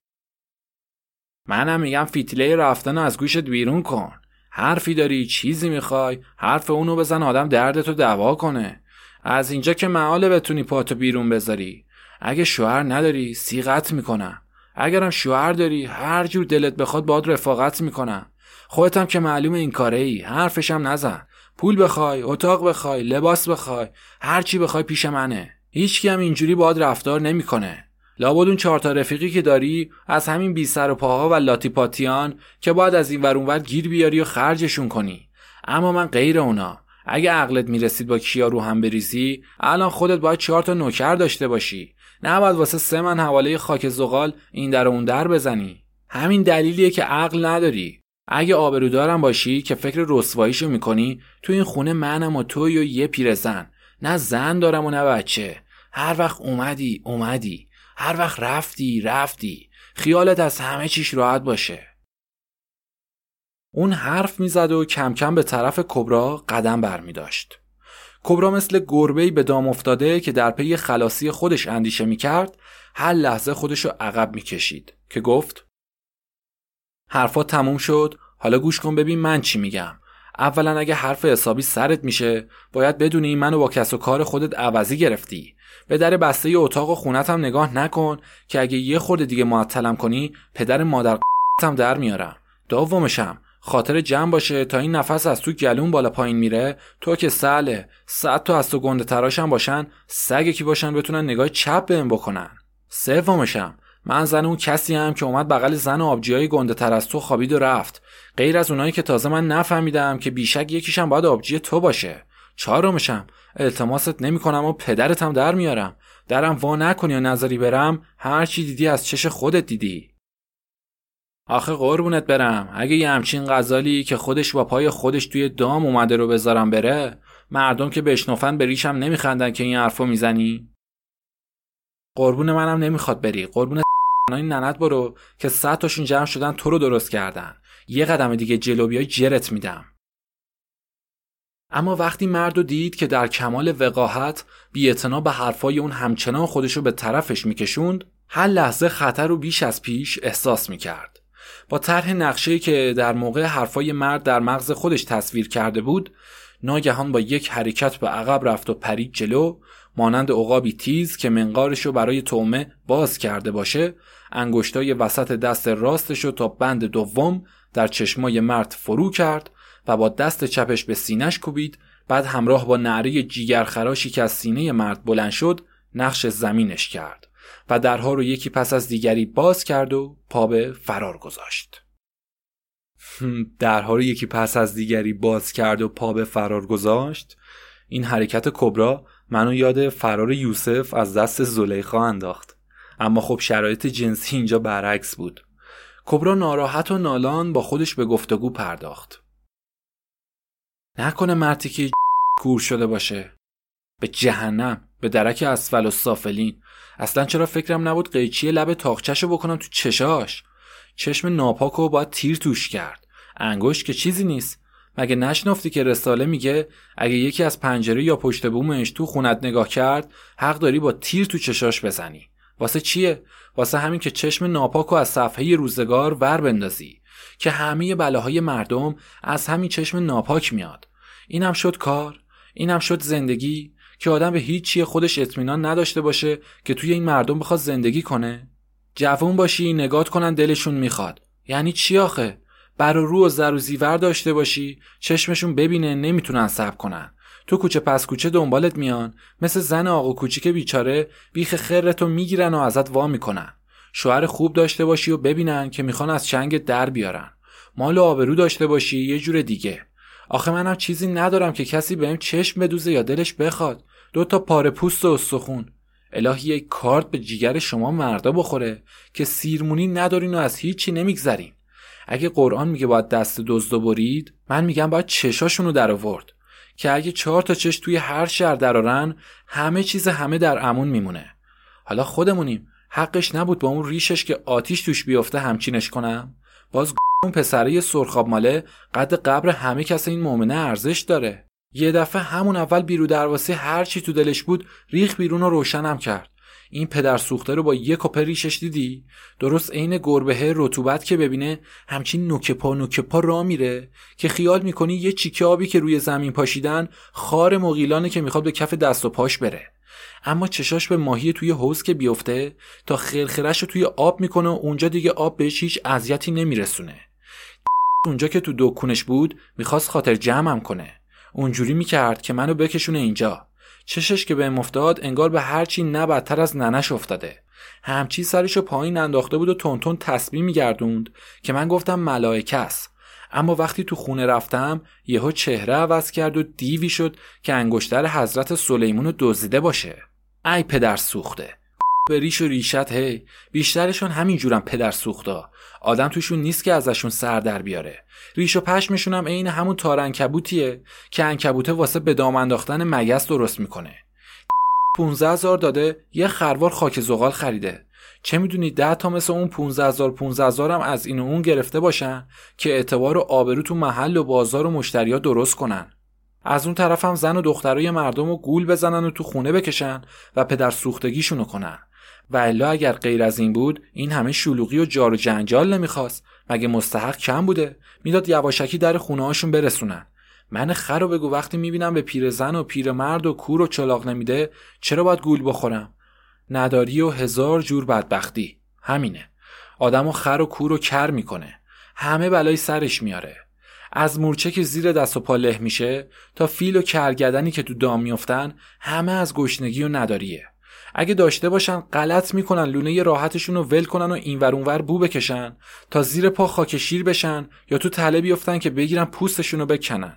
Speaker 1: منم میگم فیتله رفتن از گوشت بیرون کن. حرفی داری چیزی می‌خوای. حرف اونو بزن آدم دردتو دوا کنه. از اینجا که معاله بتونی پاتو بیرون بذاری. اگه شوهر نداری سیغت می‌کنم. اگرم شوهر داری هر جور دلت بخواد باد رفاقت می‌کنم. خودتم که معلوم این کاره ای حرفشم نزن. پول بخوای اتاق بخوای لباس بخوای هر چی بخوای پیش منه. هیچ هم اینجوری باد رفتار نمی‌کنه. لابد اون چهار تا رفیقی که داری از همین بی سر و پاها و لاتی پاتیان که باید از این ور اونور گیر بیاری و خرجشون کنی. اما من غیر اونا. اگه عقلت می‌رسید با کیا رو هم بریزی الان خودت باید چهار تا نوکر داشته باشی. نباید واسه سه من حواله خاک زغال این در اون در بزنی. همین دلیلیه که عقل نداری. اگه آبرودارم باشی که فکر رسواییشو می‌کنی تو این خونه منم و توی و یه پیرزن. نه زن دارم و نه بچه. هر وقت اومدی اومدی. هر وقت رفتی رفتی. خیالت از همه چیش راحت باشه. اون حرف می‌زد و کم کم به طرف کبرا قدم بر داشت. کبرا مثل گربه‌ای به دام افتاده که در پی خلاصی خودش اندیشه می‌کرد هر لحظه خودشو عقب می‌کشید که گفت حرفا تموم شد. حالا گوش کن ببین من چی میگم. اولا اگه حرف حسابی سرت میشه باید بدونی منو با کس و کار خودت عوضی گرفتی. به در بسته اتاق و خونت هم نگاه نکن که اگه یه خورده دیگه معطلم کنی پدر مادر هم در میارم دومشم خاطر جمع باشه تا این نفس از تو گلون بالا پایین میره. تو که سله صد تا از تو گنده تراشم باشن سگ کی باشن بتونن نگاه چپ بهم بکنن. سومشم من زن اون کسی هم که اومد بغل زن های گنده تر از تو خوابید و رفت. غیر از اونایی که تازه من نفهمیدم که بیشک یکیشم باید آبجی تو باشه. چهارمشم التماست نمی‌کنم و پدرتم در میارم. درم وا نکنی یا نظری برم هر چی دیدی از چش خودت دیدی. آخه قربونت برم. اگه یه همچین غزالی که خودش با پای خودش توی دام اومده رو بذارم بره مردم که بشنفن به ریشم نمیخندن که این حرفو می‌زنی؟ قربون منم نمی‌خواد بری. قربون ننت برو که صد تاشون جمع شدن تو رو درست کردن. یه قدم دیگه جلو بیای جرت میدم. اما وقتی مرد دید که در کمال وقاحت بی به حرفای اون همچنان خودشو به طرفش میکشوند هر لحظه خطر رو بیش از پیش احساس می‌کرد. با طرح نقشه که در موقع حرفای مرد در مغز خودش تصویر کرده بود ناگهان با یک حرکت به عقب رفت و پرید جلو مانند عقابی تیز که منقارشو برای تومه باز کرده باشه انگشتای وسط دست راستشو تا بند دوم در چشمای مرد فرو کرد و با دست چپش به سینش کوبید بعد همراه با نعره جیگرخراشی که از سینه مرد بلند شد نقش زمینش کرد و درها رو یکی پس از دیگری باز کرد و پا به فرار گذاشت. درها رو یکی پس از دیگری باز کرد و پا به فرار گذاشت؟ این حرکت کبرا منو یاد فرار یوسف از دست زلیخا انداخت. اما خب شرایط جنسی اینجا برعکس بود. کبرا ناراحت و نالان با خودش به گفتگو پرداخت. نکنه مرتی که کور شده باشه. به جهنم به درک اسفل و سافلین. اصلا چرا فکرم نبود قیچی لب تاخچهشو بکنم تو چشاش؟ چشم ناپاکو باید تیر توش کرد. انگشت که چیزی نیست. مگه نشنفتی که رساله میگه اگه یکی از پنجره یا پشت بومش تو خونت نگاه کرد حق داری با تیر تو چشاش بزنی. واسه چیه؟ واسه همین که چشم ناپاکو از صفحه روزگار ور بندازی. که همه بلاهای مردم از همین چشم ناپاک میاد. اینم شد کار اینم شد زندگی که آدم به هیچ چیه خودش اطمینان نداشته باشه که توی این مردم بخواد زندگی کنه. جوون باشی نگات کنن دلشون می‌خواد. یعنی چی آخه؟ بر رو و زر و زیور داشته باشی. چشمشون ببینه نمی‌تونن صبر کنن. تو کوچه پس کوچه دنبالت میان. مثل زن آقا کوچیک بیچاره بیخ خرتو می‌گیرن و ازت وا می‌کنن. شوهر خوب داشته باشی و ببینن که می‌خوان از چنگ در بیارن. مال و آبرو داشته باشی یه جور دیگه. آخه منم چیزی ندارم که کسی بهم چشم بدوزه یا دلش بخواد. دو تا پاره پوست و استخون. الهی یک کارت به جیگر شما مردا بخوره که سیرمونی ندارین و از هیچی نمیگذرین. اگه قرآن میگه باید دست دزدو برید من میگم باید چشاشونو در آورد. که اگه چهار تا چش توی هر شهر درارن همه چیز همه در امون میمونه. حالا خودمونیم. حقش نبود با اون ریشش که آتیش توش بیفته همچینش کنم. باز اون پسره سرخاب ماله قد قبر همه کس این مؤمنه ارزش داره. یه دفعه همون اول بیرو درواسه هر چی تو دلش بود ریخ بیرون رو روشنم کرد. این پدر سوخته رو با یه کپه ریشش دیدی؟ درست عین گربه رطوبت که ببینه همچین نوک پا نوک پا را میره که خیال می‌کنی یه چیکه آبی که روی زمین پاشیدن خار مغیلانه که می‌خواد به کف دست و پاش بره. اما چشاش به ماهی توی حوز که بیفته تا خرخرش رو توی آب می‌کنه و اونجا دیگه آب بهش هیچ اذیتی نمیرسونه. اونجا که تو دکونش بود می‌خواست خاطر جمعم کنه. اونجوری می‌کرد که منو بکشونه اینجا. چشش که به افتاد انگار به هرچی نه بدتر از ننش افتاده. همچی سرشو پایین انداخته بود و تونتون تسبیح میگردوند که من گفتم ملائکه است. اما وقتی تو خونه رفتم یهو چهره عوض کرد و دیوی شد که انگشتر حضرت سلیمون دزدیده باشه. ای پدر سوخته! به ریش و ریشت هی. بیشترشون همین جورم پدر سوختا. آدم توشون نیست که ازشون سر در بیاره. ریش و پشمشون هم عین همون تار انکبوتیه که انکبوته واسه به دام انداختن مگس درست می‌کنه. 15 هزار داده یه خروار خاک زغال خریده. چه می‌دونی ده تا مثل اون 15 هزار 15 هزار هم از این و اون گرفته باشن که اعتبار و آبرو تو محل و بازار و مشتریا درست کنن. از اون طرف هم زن و دخترای مردم و گول بزنن و تو خونه بکشن و پدر سوختگیشونو کنن. و الا اگر غیر از این بود این همه شلوغی و جار و جنجال نمی‌خواست. مگه مستحق کم بوده؟ می‌داد یواشکی در خونه هاشون برسونن. من خر رو بگو وقتی می‌بینم به پیرزن و پیرمرد و کور و چلاق نمیده چرا باید گول بخورم؟ نداری و هزار جور بدبختی. همینه. آدم و خر و کور و کر می‌کنه. همه بلای سرش میاره از مورچه که زیر دست و پا له میشه تا فیل و کرگدنی که تو دام میفتن همه از گشنگی و نداریه. اگه داشته باشن غلط می‌کنن لونه راحتشون رو ول کنن و اینور اونور بو بکشن تا زیر پا خاک شیر بشن یا تو تله بیفتن که بگیرن پوستشون رو بکنن.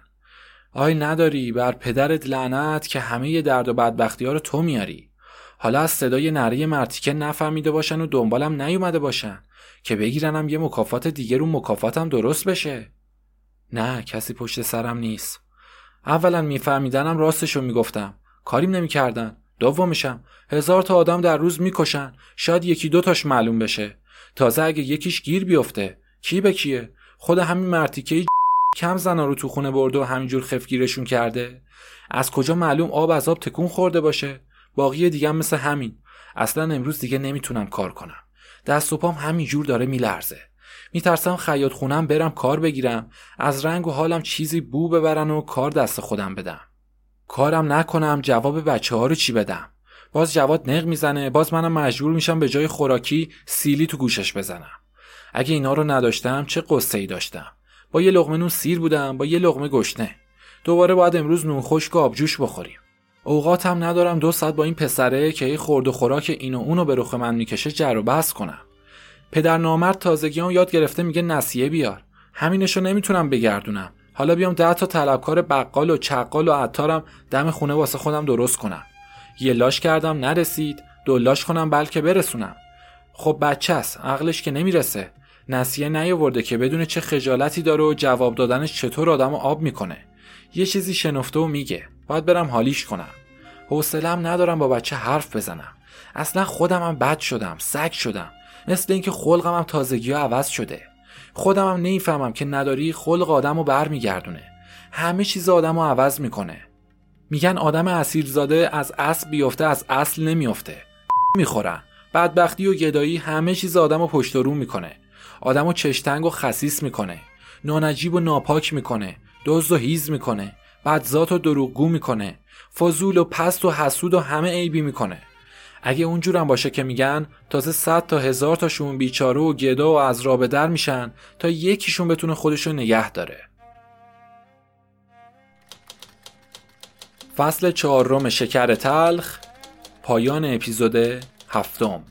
Speaker 1: آی نداری بر پدرت لعنت که همه درد و بدبختی ها رو تو میاری. حالا از صدای نره مرتیکه نفهمیده باشن و دنبالم نیومده باشن که بگیرنم یه مکافات دیگه رو مکافاتم درست بشه. نه کسی پشت سرم نیست. اولا میفهمیدنم راستشو می‌گفتم. کاریم نمی‌کردن. دومشم هزار تا آدم در روز می‌کشن. شاید یکی دوتاش معلوم بشه. تازه اگه یکیش گیر بیفته کی به کیه؟ خود همین مرتیکه کم زنا رو تو خونه برده و همینجور خفگیرشون کرده. از کجا معلوم آب از آب تکون خورده باشه؟ باقی دیگه مثل همین. اصلا امروز دیگه نمی‌تونم کار کنم. دست و پام همینجور داره میلرزه. میترسم خیاط خونم برم کار بگیرم. از رنگ و حالم چیزی بو ببرن و کار دست خودم بدم. کارم نکنم جواب بچه ها رو چی بدم؟ باز جواد نق می‌زنه باز منم مجبور میشم به جای خوراکی سیلی تو گوشش بزنم. اگه اینا رو نداشتم چه قصه ای داشتم؟ با یه لغمه نون سیر بودم با یه لغمه گشنه. دوباره باید امروز نون خشک و آبجوش بخوریم. اوقاتم ندارم دو ساعت با این پسره که ای خورد و خوراک این و اونو به رخ من می‌کشه جر و بحث کنم. پدر نامرد تازگیان یاد گرفته میگه نسیه بیار. همینشو نمی‌تونم بگردونم. حالا بیام ده تا طلبکار بقال و چقال و عطارم دم خونه واسه خودم درست کنم. یه لاش کردم نرسید. دو لاش کنم بلکه برسونم. خب بچه است عقلش که نمی‌رسه. نسیه نیاورده که بدون چه خجالتی داره و جواب دادنش چطور آدم آب می‌کنه. یه چیزی شنفته و میگه. باید برم حالیش کنم. حوصلم ندارم با بچه حرف بزنم. اصلا خودم هم بد شدم سگ شدم. مثل اینکه خلقم هم تازگی ها عوض شده. خودم هم نمی‌فهمم که نداری خلق آدم رو برمیگردونه. همه چیز آدم رو عوض می‌کنه. میگن آدم اسیرزاده از اصل بیفته از اصل نمیافته. می‌خورن. بدبختی و گدایی همه چیز آدم رو پشت رو می‌کنه. آدم رو چشتنگ و خسیس می‌کنه. نانجیب و ناپاک می‌کنه. دزد و هیز می‌کنه. بدذات و دروغگو می‌کنه. فضول و پست و حسود و همه عیبی می‌کنه. اگه اونجورم باشه که میگن تازه صد تا هزار تاشون بیچاره و گدا و از رابه در میشن تا یکیشون بتونه خودشو نگه داره. فصل چهارم شکر تلخ پایان اپیزود هفتم.